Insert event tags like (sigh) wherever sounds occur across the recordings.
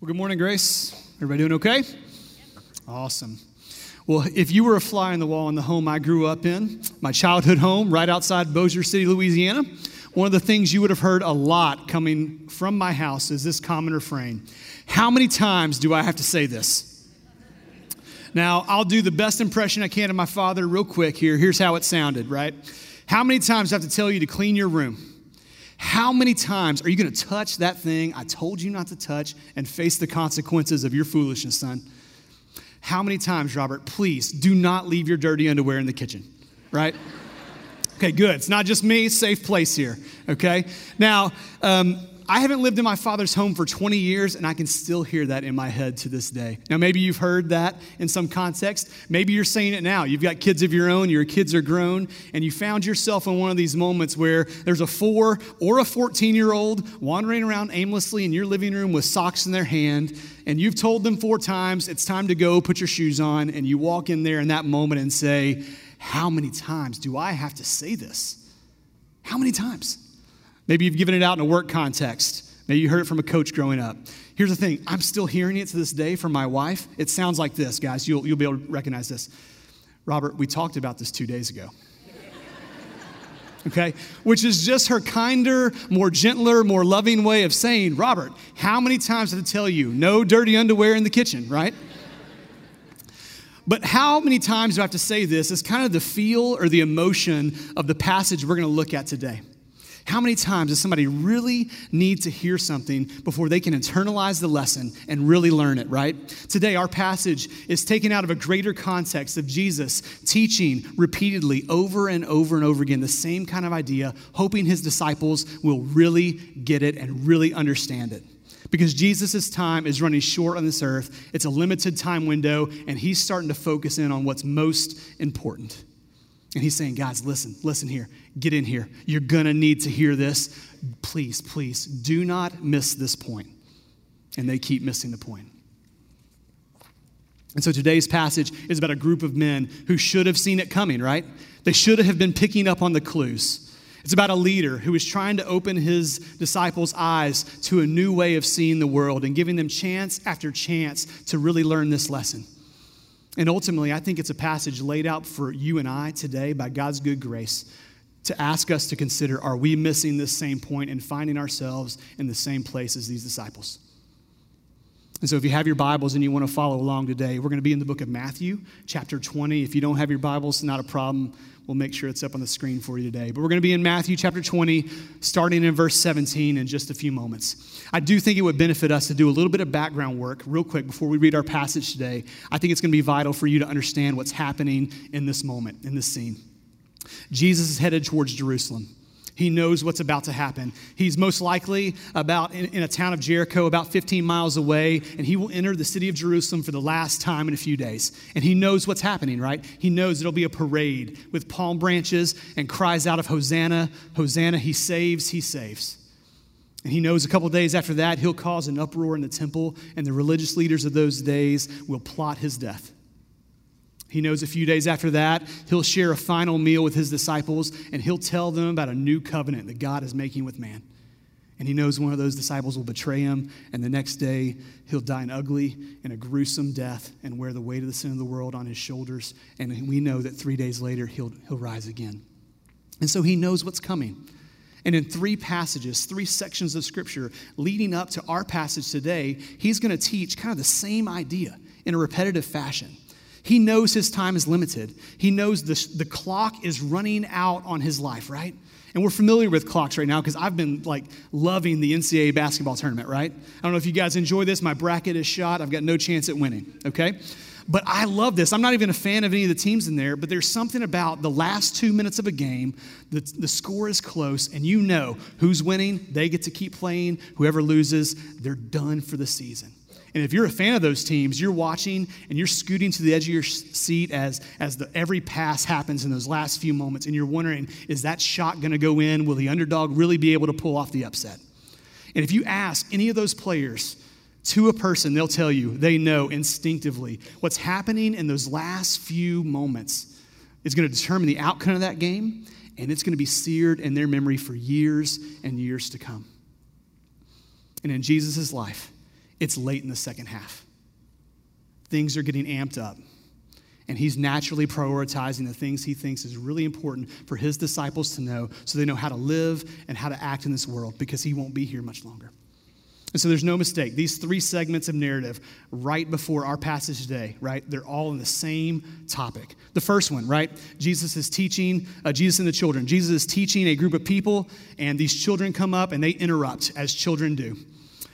Well, good morning, Grace. Everybody doing okay? Awesome. Well, if you were a fly on the wall in the home I grew up in, my childhood home right outside Bossier City, Louisiana, one of the things you would have heard a lot coming from my house is this common refrain How many times do I have to say this? Now, I'll do the best impression I can of my father real quick here. Here's how it sounded, right? How many times do I have to tell you to clean your room? How many times are you going to touch that thing I told you not to touch and face the consequences of your foolishness, son? How many times, Robert, please do not leave your dirty underwear in the kitchen, right? (laughs) Okay, good. It's not just me, safe place here, okay? Now, um, I haven't lived in my father's home for 20 years, and I can still hear that in my head to this day. Now, maybe you've heard that in some context. Maybe you're saying it now. You've got kids of your own, your kids are grown, and you found yourself in one of these moments where there's a four or a 14 year old wandering around aimlessly in your living room with socks in their hand, and you've told them four times, it's time to go, put your shoes on, and you walk in there in that moment and say, How many times do I have to say this? How many times? Maybe you've given it out in a work context. Maybe you heard it from a coach growing up. Here's the thing I'm still hearing it to this day from my wife. It sounds like this, guys. You'll, you'll be able to recognize this. Robert, we talked about this two days ago. (laughs) Okay? Which is just her kinder, more gentler, more loving way of saying, Robert, how many times did I tell you, no dirty underwear in the kitchen, right? But how many times do I have to say this is kind of the feel or the emotion of the passage we're going to look at today. How many times does somebody really need to hear something before they can internalize the lesson and really learn it, right? Today, our passage is taken out of a greater context of Jesus teaching repeatedly over and over and over again the same kind of idea, hoping his disciples will really get it and really understand it. Because Jesus' time is running short on this earth, it's a limited time window, and he's starting to focus in on what's most important. And he's saying, guys, listen, listen here. Get in here. You're going to need to hear this. Please, please, do not miss this point. And they keep missing the point. And so today's passage is about a group of men who should have seen it coming, right? They should have been picking up on the clues. It's about a leader who is trying to open his disciples' eyes to a new way of seeing the world and giving them chance after chance to really learn this lesson. And ultimately, I think it's a passage laid out for you and I today by God's good grace to ask us to consider are we missing this same point and finding ourselves in the same place as these disciples? And so, if you have your Bibles and you want to follow along today, we're going to be in the book of Matthew, chapter 20. If you don't have your Bibles, not a problem. We'll make sure it's up on the screen for you today. But we're going to be in Matthew chapter 20, starting in verse 17 in just a few moments. I do think it would benefit us to do a little bit of background work real quick before we read our passage today. I think it's going to be vital for you to understand what's happening in this moment, in this scene. Jesus is headed towards Jerusalem. He knows what's about to happen. He's most likely about in, in, a town of Jericho, about 15 miles away, and he will enter the city of Jerusalem for the last time in a few days. And he knows what's happening, right? He knows it'll be a parade with palm branches and cries out of Hosanna, Hosanna, he saves, he saves. And he knows a couple days after that, he'll cause an uproar in the temple, and the religious leaders of those days will plot his death. He knows a few days after that, he'll share a final meal with his disciples and he'll tell them about a new covenant that God is making with man. And he knows one of those disciples will betray him, and the next day he'll die an ugly and a gruesome death and wear the weight of the sin of the world on his shoulders. And we know that three days later he'll, he'll rise again. And so he knows what's coming. And in three passages, three sections of scripture leading up to our passage today, he's going to teach kind of the same idea in a repetitive fashion. He knows his time is limited. He knows the, the clock is running out on his life, right? And we're familiar with clocks right now because I've been like loving the NCAA basketball tournament, right? I don't know if you guys enjoy this. My bracket is shot. I've got no chance at winning, okay? But I love this. I'm not even a fan of any of the teams in there, but there's something about the last two minutes of a game, the, the score is close, and you know who's winning, they get to keep playing. Whoever loses, they're done for the season. And if you're a fan of those teams, you're watching and you're scooting to the edge of your seat as, as the, every pass happens in those last few moments, and you're wondering, is that shot going to go in? Will the underdog really be able to pull off the upset? And if you ask any of those players to a person, they'll tell you they know instinctively what's happening in those last few moments is going to determine the outcome of that game, and it's going to be seared in their memory for years and years to come. And in Jesus' life, it's late in the second half. Things are getting amped up. And he's naturally prioritizing the things he thinks is really important for his disciples to know so they know how to live and how to act in this world because he won't be here much longer. And so there's no mistake. These three segments of narrative right before our passage today, right? They're all in the same topic. The first one, right? Jesus is teaching, uh, Jesus and the children. Jesus is teaching a group of people, and these children come up and they interrupt, as children do.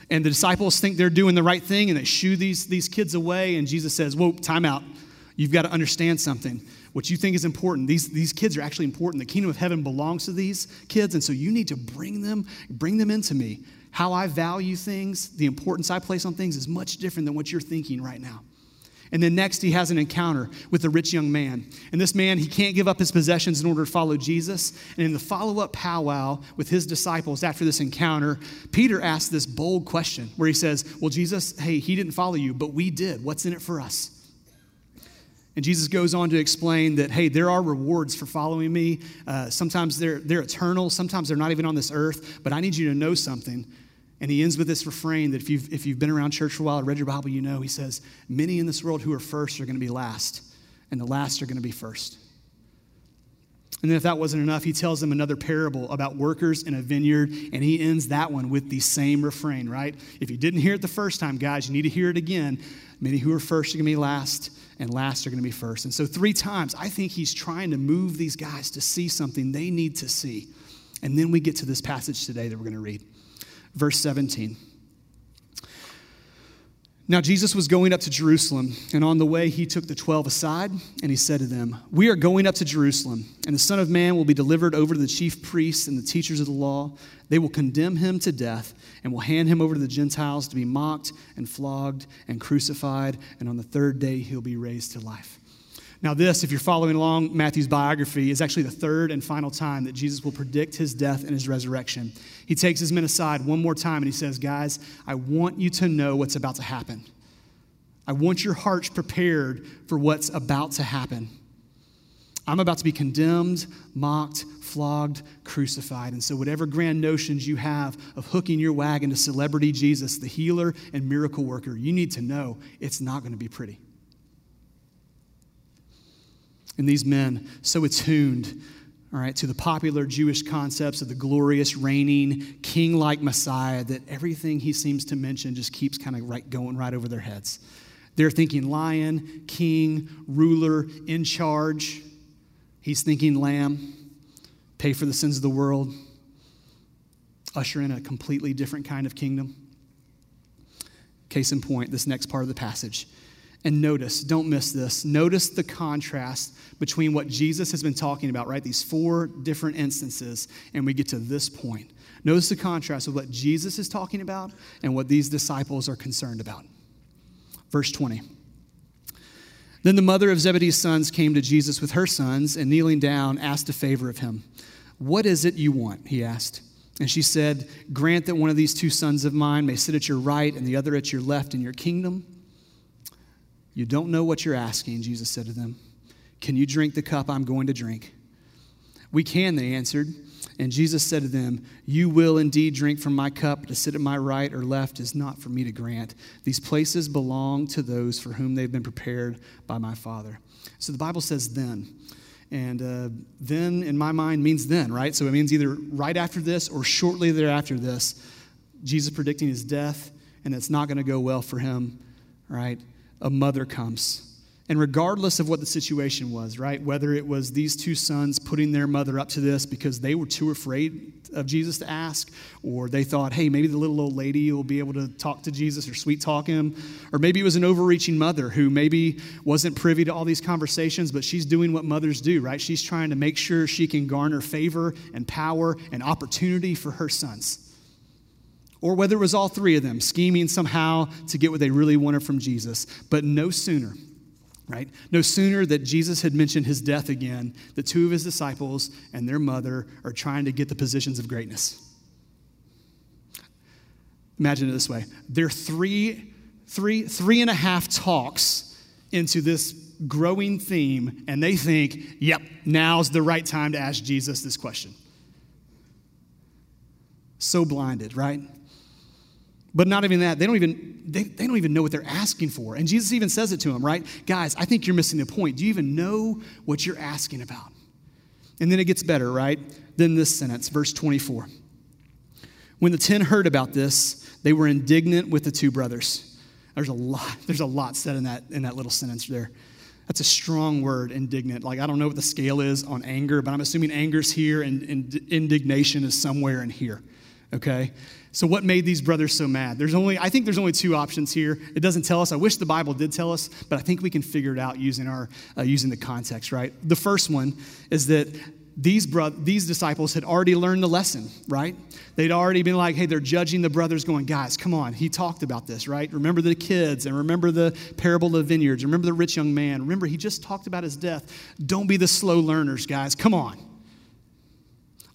And the disciples think they're doing the right thing and they shoo these, these kids away. And Jesus says, Whoa, time out. You've got to understand something. What you think is important, these, these kids are actually important. The kingdom of heaven belongs to these kids, and so you need to bring them, bring them into me. How I value things, the importance I place on things is much different than what you're thinking right now. And then next, he has an encounter with a rich young man. And this man, he can't give up his possessions in order to follow Jesus. And in the follow up powwow with his disciples after this encounter, Peter asks this bold question where he says, Well, Jesus, hey, he didn't follow you, but we did. What's in it for us? And Jesus goes on to explain that, hey, there are rewards for following me. Uh, sometimes they're, they're eternal, sometimes they're not even on this earth, but I need you to know something. And he ends with this refrain that if you've, if you've been around church for a while, read your Bible, you know, he says, Many in this world who are first are going to be last, and the last are going to be first. And then, if that wasn't enough, he tells them another parable about workers in a vineyard, and he ends that one with the same refrain, right? If you didn't hear it the first time, guys, you need to hear it again. Many who are first are going to be last, and last are going to be first. And so, three times, I think he's trying to move these guys to see something they need to see. And then we get to this passage today that we're going to read. Verse 17. Now, Jesus was going up to Jerusalem, and on the way he took the twelve aside, and he said to them, We are going up to Jerusalem, and the Son of Man will be delivered over to the chief priests and the teachers of the law. They will condemn him to death, and will hand him over to the Gentiles to be mocked and flogged and crucified, and on the third day he'll be raised to life. Now, this, if you're following along Matthew's biography, is actually the third and final time that Jesus will predict his death and his resurrection. He takes his men aside one more time and he says, Guys, I want you to know what's about to happen. I want your hearts prepared for what's about to happen. I'm about to be condemned, mocked, flogged, crucified. And so, whatever grand notions you have of hooking your wagon to celebrity Jesus, the healer and miracle worker, you need to know it's not going to be pretty. And these men, so attuned, all right, to the popular Jewish concepts of the glorious, reigning, king like Messiah, that everything he seems to mention just keeps kind of right, going right over their heads. They're thinking lion, king, ruler, in charge. He's thinking lamb, pay for the sins of the world, usher in a completely different kind of kingdom. Case in point, this next part of the passage. And notice, don't miss this. Notice the contrast between what Jesus has been talking about, right? These four different instances, and we get to this point. Notice the contrast of what Jesus is talking about and what these disciples are concerned about. Verse 20. Then the mother of Zebedee's sons came to Jesus with her sons and kneeling down asked a favor of him. What is it you want? He asked. And she said, Grant that one of these two sons of mine may sit at your right and the other at your left in your kingdom. You don't know what you're asking, Jesus said to them. Can you drink the cup I'm going to drink? We can, they answered. And Jesus said to them, You will indeed drink from my cup. To sit at my right or left is not for me to grant. These places belong to those for whom they've been prepared by my Father. So the Bible says then. And uh, then, in my mind, means then, right? So it means either right after this or shortly thereafter this. Jesus predicting his death, and it's not going to go well for him, right? A mother comes. And regardless of what the situation was, right, whether it was these two sons putting their mother up to this because they were too afraid of Jesus to ask, or they thought, hey, maybe the little old lady will be able to talk to Jesus or sweet talk him, or maybe it was an overreaching mother who maybe wasn't privy to all these conversations, but she's doing what mothers do, right? She's trying to make sure she can garner favor and power and opportunity for her sons or whether it was all three of them scheming somehow to get what they really wanted from Jesus. But no sooner, right? No sooner that Jesus had mentioned his death again, the two of his disciples and their mother are trying to get the positions of greatness. Imagine it this way they're three, three, three and a half talks into this growing theme, and they think, yep, now's the right time to ask Jesus this question. So blinded, right? But not even that, they don't even, they, they don't even know what they're asking for. And Jesus even says it to them, right? Guys, I think you're missing the point. Do you even know what you're asking about? And then it gets better, right? Then this sentence, verse 24. When the ten heard about this, they were indignant with the two brothers. There's a lot, (laughs) there's a lot said in that, in that little sentence there. That's a strong word, indignant. Like, I don't know what the scale is on anger, but I'm assuming anger's here and, and indignation is somewhere in here. Okay? So, what made these brothers so mad? There's only, I think there's only two options here. It doesn't tell us. I wish the Bible did tell us, but I think we can figure it out using our, uh, using the context, right? The first one is that these, bro- these disciples had already learned the lesson, right? They'd already been like, hey, they're judging the brothers, going, guys, come on. He talked about this, right? Remember the kids and remember the parable of the vineyards. Remember the rich young man. Remember, he just talked about his death. Don't be the slow learners, guys. Come on.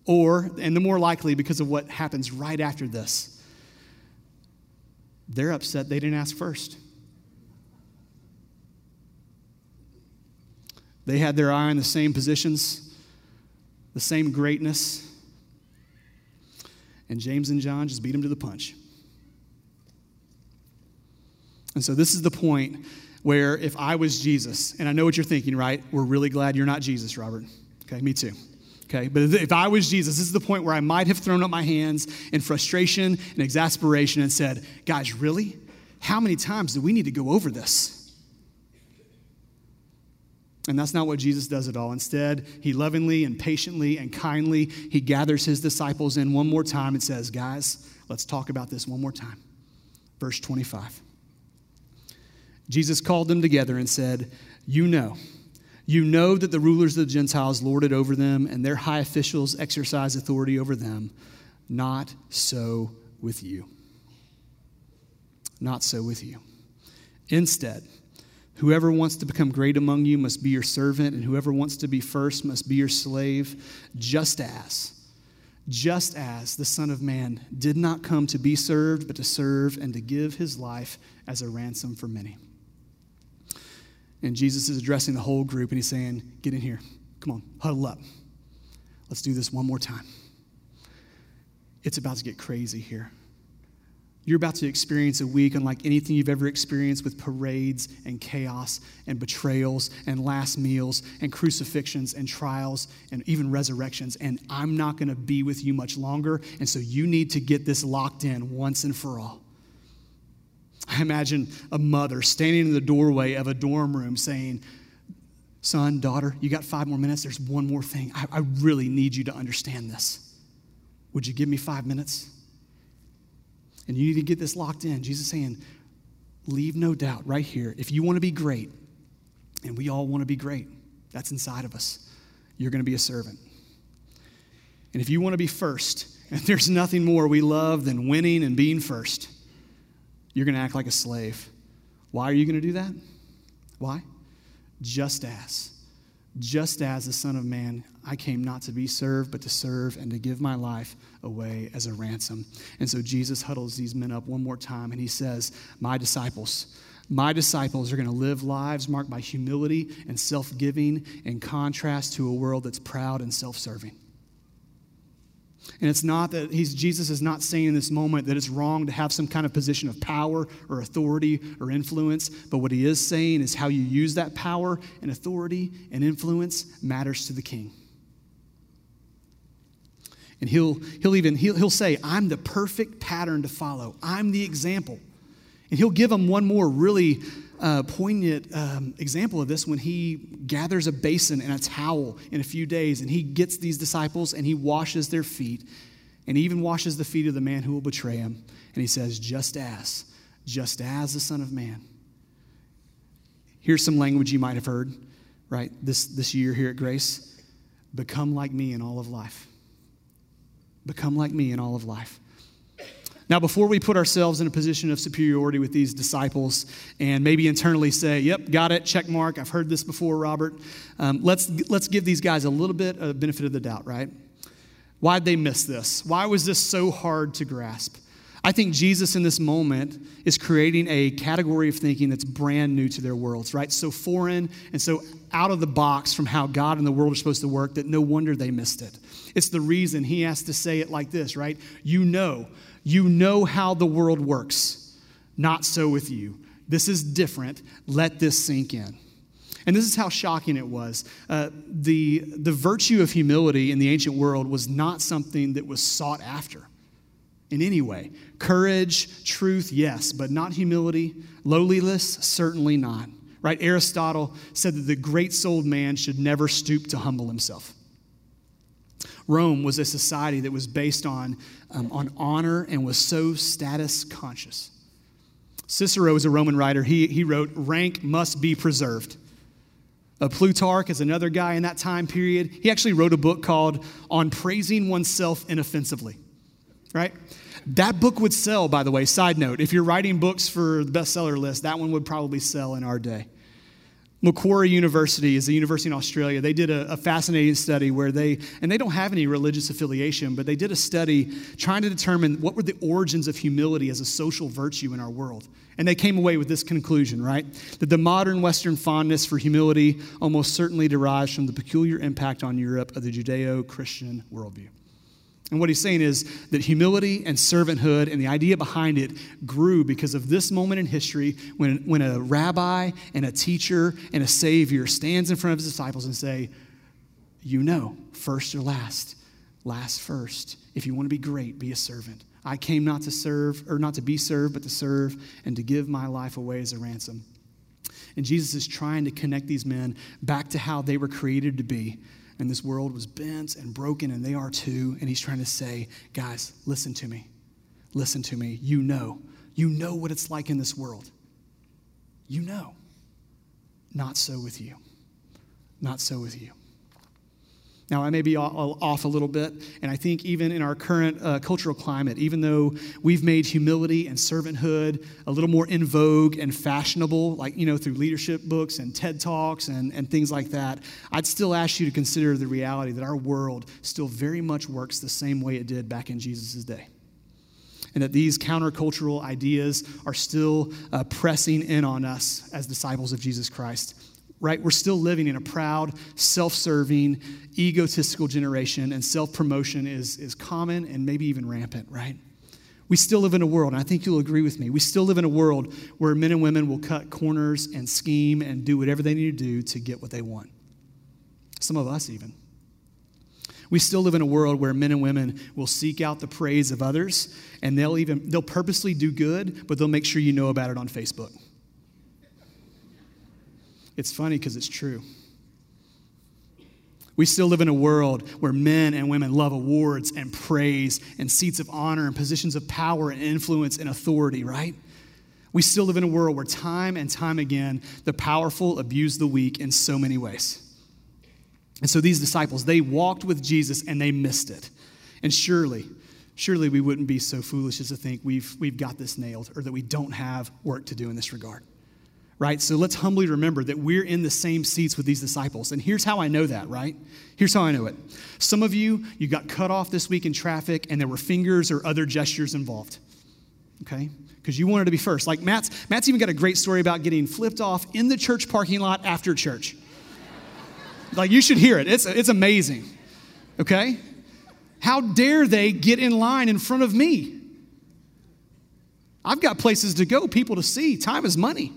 Or, and the more likely because of what happens right after this, they're upset they didn't ask first. They had their eye on the same positions the same greatness. And James and John just beat him to the punch. And so this is the point where if I was Jesus, and I know what you're thinking, right? We're really glad you're not Jesus, Robert. Okay, me too. Okay, but if I was Jesus, this is the point where I might have thrown up my hands in frustration and exasperation and said, Guys, really? How many times do we need to go over this? And that's not what Jesus does at all. Instead, he lovingly and patiently and kindly, he gathers his disciples in one more time and says, Guys, let's talk about this one more time. Verse 25. Jesus called them together and said, You know, you know that the rulers of the Gentiles lord it over them, and their high officials exercise authority over them. Not so with you. Not so with you. Instead, Whoever wants to become great among you must be your servant, and whoever wants to be first must be your slave, just as, just as the Son of Man did not come to be served, but to serve and to give his life as a ransom for many. And Jesus is addressing the whole group, and he's saying, Get in here. Come on, huddle up. Let's do this one more time. It's about to get crazy here. You're about to experience a week unlike anything you've ever experienced with parades and chaos and betrayals and last meals and crucifixions and trials and even resurrections. And I'm not going to be with you much longer. And so you need to get this locked in once and for all. I imagine a mother standing in the doorway of a dorm room saying, Son, daughter, you got five more minutes. There's one more thing. I, I really need you to understand this. Would you give me five minutes? And you need to get this locked in. Jesus saying, leave no doubt right here. If you want to be great, and we all want to be great, that's inside of us, you're going to be a servant. And if you want to be first, and there's nothing more we love than winning and being first, you're going to act like a slave. Why are you going to do that? Why? Just as just as the Son of Man, I came not to be served, but to serve and to give my life away as a ransom. And so Jesus huddles these men up one more time and he says, My disciples, my disciples are going to live lives marked by humility and self giving in contrast to a world that's proud and self serving. And it's not that he's, Jesus is not saying in this moment that it's wrong to have some kind of position of power or authority or influence, but what he is saying is how you use that power and authority and influence matters to the king. And he'll, he'll even he'll, he'll say, I'm the perfect pattern to follow. I'm the example. And he'll give them one more really uh, poignant um, example of this when he gathers a basin and a towel in a few days and he gets these disciples and he washes their feet and he even washes the feet of the man who will betray him. And he says, just as, just as the Son of Man. Here's some language you might have heard, right, this, this year here at Grace. Become like me in all of life. Become like me in all of life. Now, before we put ourselves in a position of superiority with these disciples and maybe internally say, yep, got it, check mark, I've heard this before, Robert, um, let's, let's give these guys a little bit of benefit of the doubt, right? Why'd they miss this? Why was this so hard to grasp? I think Jesus in this moment is creating a category of thinking that's brand new to their worlds, right? So foreign and so out of the box from how God and the world are supposed to work that no wonder they missed it. It's the reason he has to say it like this, right? You know, You know how the world works. Not so with you. This is different. Let this sink in. And this is how shocking it was. Uh, the, the virtue of humility in the ancient world was not something that was sought after in any way. Courage, truth, yes, but not humility. Lowliness, certainly not. Right? Aristotle said that the great souled man should never stoop to humble himself. Rome was a society that was based on, um, on honor and was so status conscious. Cicero is a Roman writer. He, he wrote, Rank must be preserved. Uh, Plutarch is another guy in that time period. He actually wrote a book called On Praising Oneself Inoffensively, right? That book would sell, by the way, side note. If you're writing books for the bestseller list, that one would probably sell in our day. Macquarie University is a university in Australia. They did a, a, fascinating study where they, and they don't have any religious affiliation, but they did a study trying to determine what were the origins of humility as a social virtue in our world. And they came away with this conclusion, right? That the modern Western fondness for humility almost certainly derives from the peculiar impact on Europe of the Judeo Christian worldview. And what he's saying is that humility and servanthood and the idea behind it grew because of this moment in history when, when a rabbi and a teacher and a savior stands in front of his disciples and say, you know, first or last, last first. If you want to be great, be a servant. I came not to serve, or not to be served, but to serve and to give my life away as a ransom. And Jesus is trying to connect these men back to how they were created to be and this world was bent and broken, and they are too. And he's trying to say, guys, listen to me. Listen to me. You know. You know what it's like in this world. You know. Not so with you. Not so with you. Now, I may be off a little bit, and I think even in our current uh, cultural climate, even though we've made humility and servanthood a little more in vogue and fashionable, like, you know, through leadership books and TED Talks and, and things like that, I'd still ask you to consider the reality that our world still very much works the same way it did back in Jesus' day. And that these countercultural ideas are still uh, pressing in on us as disciples of Jesus Christ right? We're still living in a proud, self serving, egotistical generation, and self promotion is, is common and maybe even rampant, right? We still live in a world, and I think you'll agree with me, we still live in a world where men and women will cut corners and scheme and do whatever they need to do to get what they want. Some of us, even. We still live in a world where men and women will seek out the praise of others, and they'll even they'll purposely do good, but they'll make sure you know about it on Facebook. It's funny because it's true. We still live in a world where men and women love awards and praise and seats of honor and positions of power and influence and authority, right? We still live in a world where time and time again the powerful abuse the weak in so many ways. And so these disciples, they walked with Jesus and they missed it. And surely, surely we wouldn't be so foolish as to think we've, we've got this nailed or that we don't have work to do in this regard right? So let's humbly remember that we're in the same seats with these disciples. And here's how I know that, right? Here's how I know it. Some of you, you got cut off this week in traffic and there were fingers or other gestures involved, okay? Because you wanted to be first. Like Matt's, Matt's even got a great story about getting flipped off in the church parking lot after church. like you should hear it, it's, it's amazing, okay? How dare they get in line in front of me? I've got places to go, people to see. Time is money.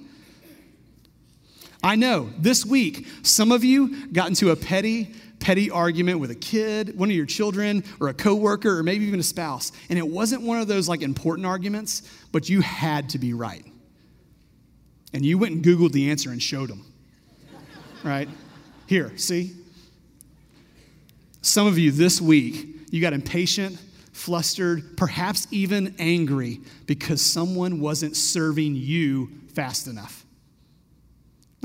I know this week, some of you got into a petty, petty argument with a kid, one of your children, or a coworker, or maybe even a spouse. And it wasn't one of those like important arguments, but you had to be right. And you went and Googled the answer and showed them. right? Here, see? Some of you this week, you got impatient, flustered, perhaps even angry because someone wasn't serving you fast enough.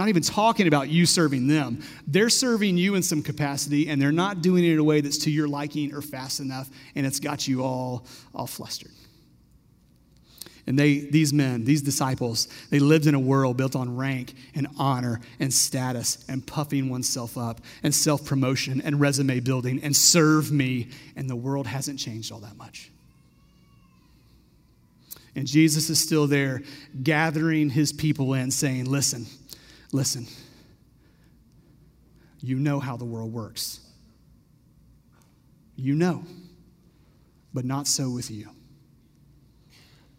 Not even talking about you serving them. They're serving you in some capacity, and they're not doing it in a way that's to your liking or fast enough, and it's got you all, all flustered. And they, these men, these disciples, they lived in a world built on rank and honor and status and puffing oneself up and self promotion and resume building and serve me. And the world hasn't changed all that much. And Jesus is still there gathering his people in, saying, Listen, Listen, you know how the world works. You know, but not so with you.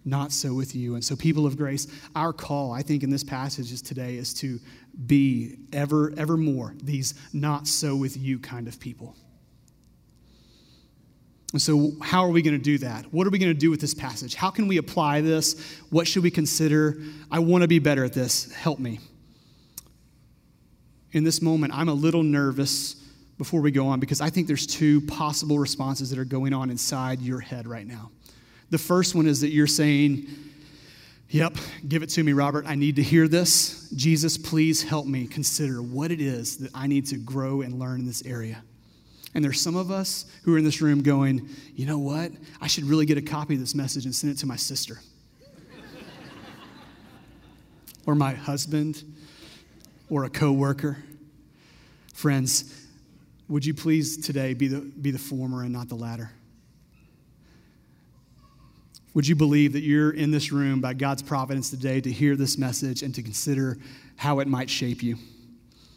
not so with you. And so, people of grace, our call, I think, in this passage is today is to be ever, ever more these not so with you kind of people. And so, how are we going to do that? What are we going to do with this passage? How can we apply this? What should we consider? I want to be better at this. Help me. In this moment, I'm a little nervous before we go on because I think there's two possible responses that are going on inside your head right now. The first one is that you're saying, Yep, give it to me, Robert. I need to hear this. Jesus, please help me consider what it is that I need to grow and learn in this area. And there's some of us who are in this room going, you know what? I should really get a copy of this message and send it to my sister (laughs) or my husband or a coworker. Friends, would you please today be the, be the former and not the latter? Would you believe that you're in this room by God's providence today to hear this message and to consider how it might shape you?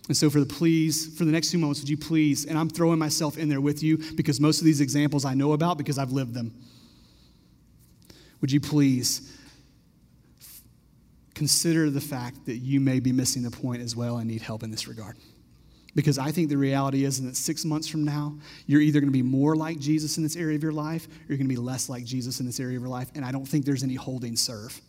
And so, for the please, for the next few moments, would you please, and I'm throwing myself in there with you because most of these examples I know about because I've lived them. Would you please consider the fact that you may be missing the point as well and need help in this regard? Because I think the reality is that six months from now, you're either going to be more like Jesus in this area of your life, or you're going to be less like Jesus in this area of your life. And I don't think there's any holding serve.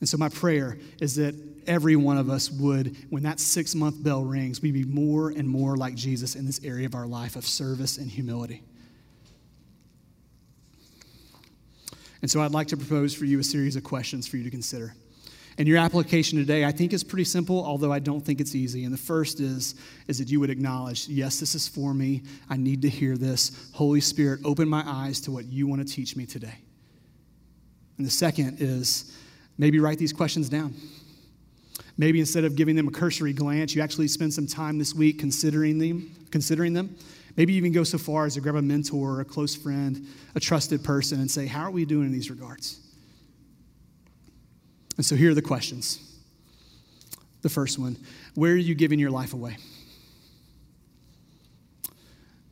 And so, my prayer is that every one of us would, when that six month bell rings, we be more and more like Jesus in this area of our life of service and humility. And so, I'd like to propose for you a series of questions for you to consider. And your application today, I think, is pretty simple, although I don't think it's easy. And the first is, is that you would acknowledge, yes, this is for me. I need to hear this. Holy Spirit, open my eyes to what you want to teach me today. And the second is maybe write these questions down. Maybe instead of giving them a cursory glance, you actually spend some time this week considering them, considering them. Maybe even go so far as to grab a mentor, a close friend, a trusted person, and say, How are we doing in these regards? And so here are the questions. The first one Where are you giving your life away?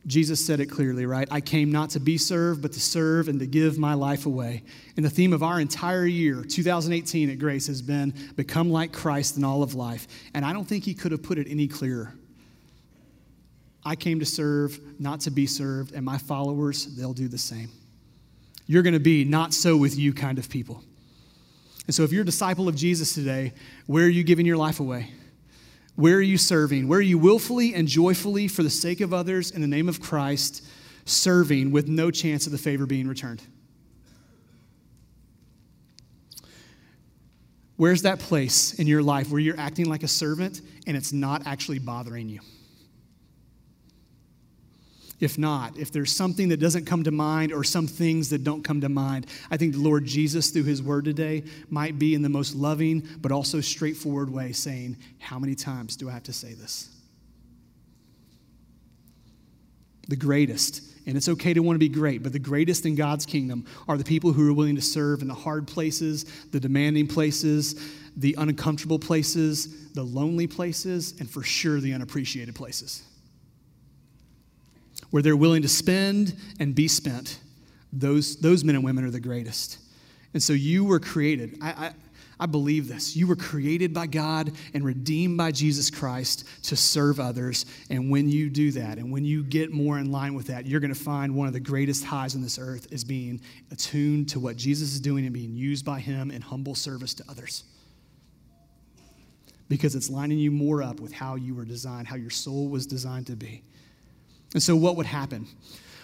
Jesus said it clearly, right? I came not to be served, but to serve and to give my life away. And the theme of our entire year, 2018 at Grace, has been become like Christ in all of life. And I don't think he could have put it any clearer. I came to serve, not to be served, and my followers, they'll do the same. You're going to be not so with you kind of people. And so, if you're a disciple of Jesus today, where are you giving your life away? Where are you serving? Where are you willfully and joyfully, for the sake of others, in the name of Christ, serving with no chance of the favor being returned? Where's that place in your life where you're acting like a servant and it's not actually bothering you? If not, if there's something that doesn't come to mind or some things that don't come to mind, I think the Lord Jesus, through his word today, might be in the most loving but also straightforward way saying, How many times do I have to say this? The greatest, and it's okay to want to be great, but the greatest in God's kingdom are the people who are willing to serve in the hard places, the demanding places, the uncomfortable places, the lonely places, and for sure the unappreciated places where they're willing to spend and be spent, those, those men and women are the greatest. And so you were created. I, I, I believe this. You were created by God and redeemed by Jesus Christ to serve others. And when you do that, and when you get more in line with that, you're going to find one of the greatest highs on this earth is being attuned to what Jesus is doing and being used by Him in humble service to others. Because it's lining you more up with how you were designed, how your soul was designed to be. And so, what would happen?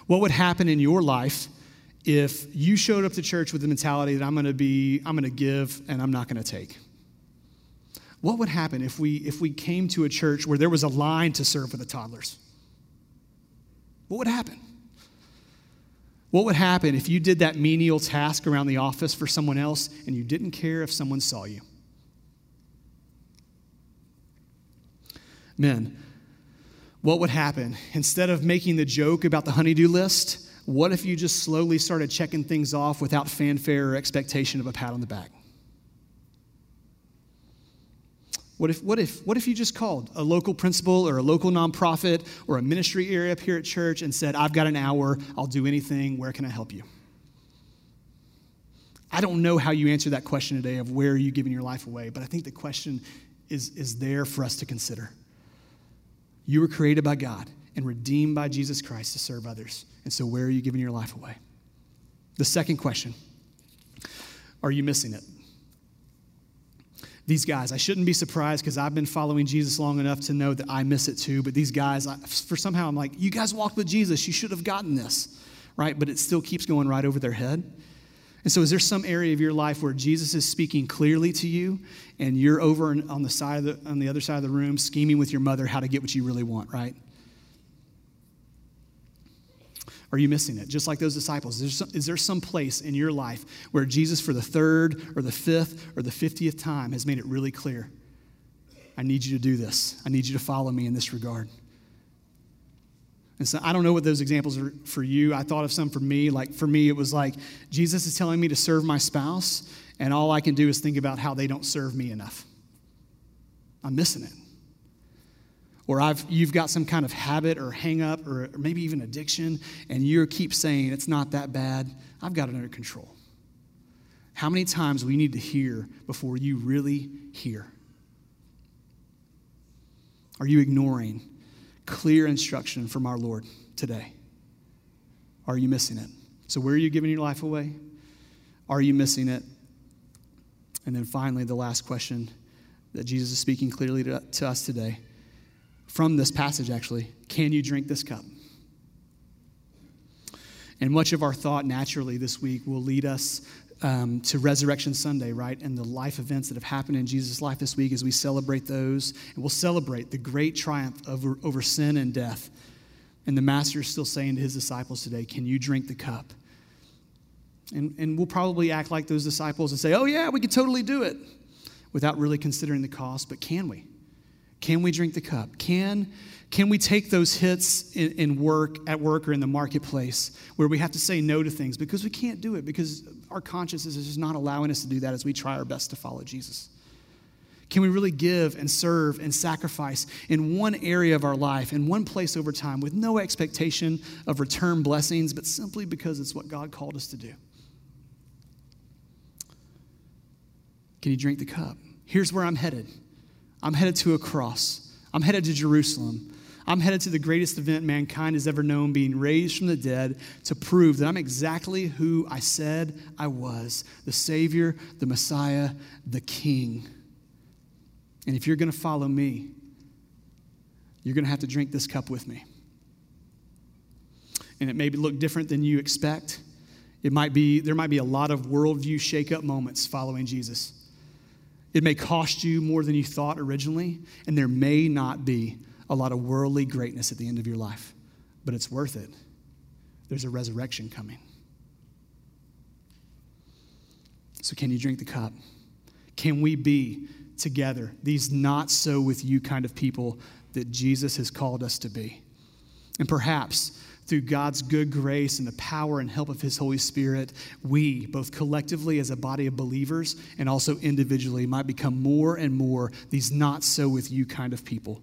What would happen in your life if you showed up to church with the mentality that I'm going to be, I'm going to give and I'm not going to take? What would happen if we, if we came to a church where there was a line to serve for the toddlers? What would happen? What would happen if you did that menial task around the office for someone else and you didn't care if someone saw you? Men, what would happen? Instead of making the joke about the honeydew list, what if you just slowly started checking things off without fanfare or expectation of a pat on the back? What if, what, if, what if you just called a local principal or a local nonprofit or a ministry area up here at church and said, I've got an hour, I'll do anything, where can I help you? I don't know how you answer that question today of where are you giving your life away, but I think the question is, is there for us to consider. You were created by God and redeemed by Jesus Christ to serve others. And so, where are you giving your life away? The second question Are you missing it? These guys, I shouldn't be surprised because I've been following Jesus long enough to know that I miss it too. But these guys, I, for somehow, I'm like, you guys walked with Jesus. You should have gotten this, right? But it still keeps going right over their head. And so, is there some area of your life where Jesus is speaking clearly to you, and you're over on the side the, on the other side of the room, scheming with your mother how to get what you really want, right? Are you missing it? Just like those disciples, is there, some, is there some place in your life where Jesus, for the third or the fifth or the fiftieth time, has made it really clear? I need you to do this. I need you to follow me in this regard. And so I don't know what those examples are for you. I thought of some for me. Like for me, it was like Jesus is telling me to serve my spouse, and all I can do is think about how they don't serve me enough. I'm missing it or I've, you've got some kind of habit or hang up or, or maybe even addiction, and you keep saying it's not that bad, I've got it under control. How many times we need to hear before you really hear? Are you ignoring clear instruction from our Lord today? Are you missing it? So, where are you giving your life away? Are you missing it? And then finally, the last question that Jesus is speaking clearly to, to us today from this passage, actually. Can you drink this cup? And much of our thought naturally this week will lead us um, to Resurrection Sunday, right? And the life events that have happened in Jesus' life this week as we celebrate those. And we'll celebrate the great triumph over, over sin and death. And the Master is still saying to his disciples today, Can you drink the cup? And, and we'll probably act like those disciples and say, Oh, yeah, we could totally do it without really considering the cost. But can we? Can we drink the cup? Can, can we take those hits in, in, work, at work or in the marketplace where we have to say no to things because we can't do it because our conscience is just not allowing us to do that as we try our best to follow Jesus? Can we really give and serve and sacrifice in one area of our life, in one place over time, with no expectation of return blessings, but simply because it's what God called us to do? Can you drink the cup? Here's where I'm headed. I'm headed to a cross. I'm headed to Jerusalem. I'm headed to the greatest event mankind has ever known, being raised from the dead to prove that I'm exactly who I said I was the Savior, the Messiah, the King. And if you're going to follow me, you're going to have to drink this cup with me. And it may look different than you expect. It might be, there might be a lot of worldview shake-up moments following Jesus. It may cost you more than you thought originally, and there may not be a lot of worldly greatness at the end of your life, but it's worth it. There's a resurrection coming. So, can you drink the cup? Can we be together, these not so with you kind of people that Jesus has called us to be? And perhaps through God's good grace and the power and help of His Holy Spirit, we, both collectively as a body of believers and also individually, might become more and more these not so with you kind of people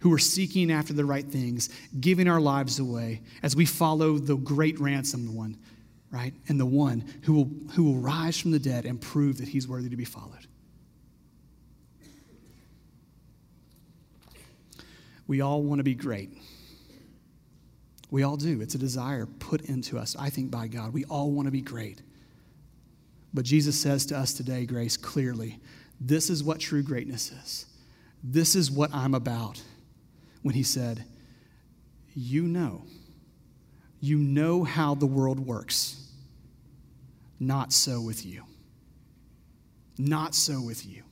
who are seeking after the right things, giving our lives away as we follow the great ransom one, right? And the one who will, who will rise from the dead and prove that He's worthy to be followed. We all want to be great. We all do. It's a desire put into us, I think, by God. We all want to be great. But Jesus says to us today, Grace, clearly, this is what true greatness is. This is what I'm about. When he said, You know, you know how the world works. Not so with you. Not so with you.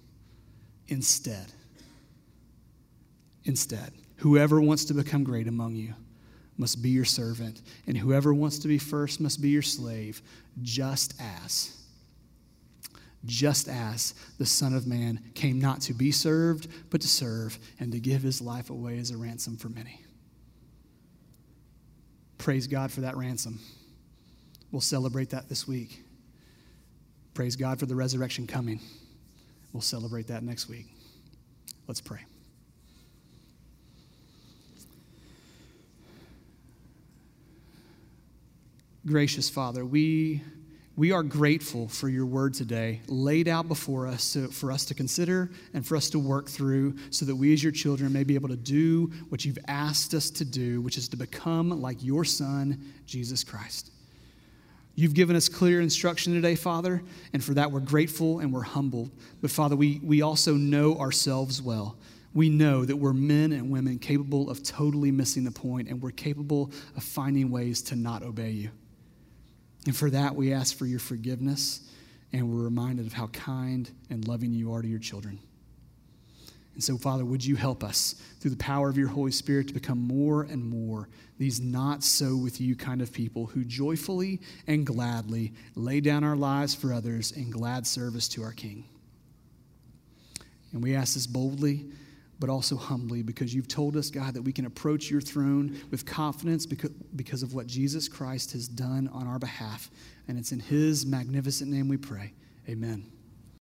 Instead, instead, whoever wants to become great among you must be your servant, and whoever wants to be first must be your slave, just as. Just as the Son of Man came not to be served, but to serve, and to give his life away as a ransom for many. Praise God for that ransom. We'll celebrate that this week. Praise God for the resurrection coming. We'll celebrate that next week. Let's pray. Gracious Father, we we are grateful for your word today, laid out before us so for us to consider and for us to work through so that we as your children may be able to do what you've asked us to do, which is to become like your son, Jesus Christ. You've given us clear instruction today, Father, and for that we're grateful and we're humbled. But Father, we, we also know ourselves well. We know that we're men and women capable of totally missing the point, and we're capable of finding ways to not obey you. And for that, we ask for your forgiveness, and we're reminded of how kind and loving you are to your children. And so, Father, would you help us through the power of your Holy Spirit to become more and more these not so with you kind of people who joyfully and gladly lay down our lives for others in glad service to our King. And we ask this boldly but also humbly because you've told us, God, that we can approach your throne with confidence because, because of what Jesus Christ has done on our behalf. And it's in his magnificent name we pray. Amen.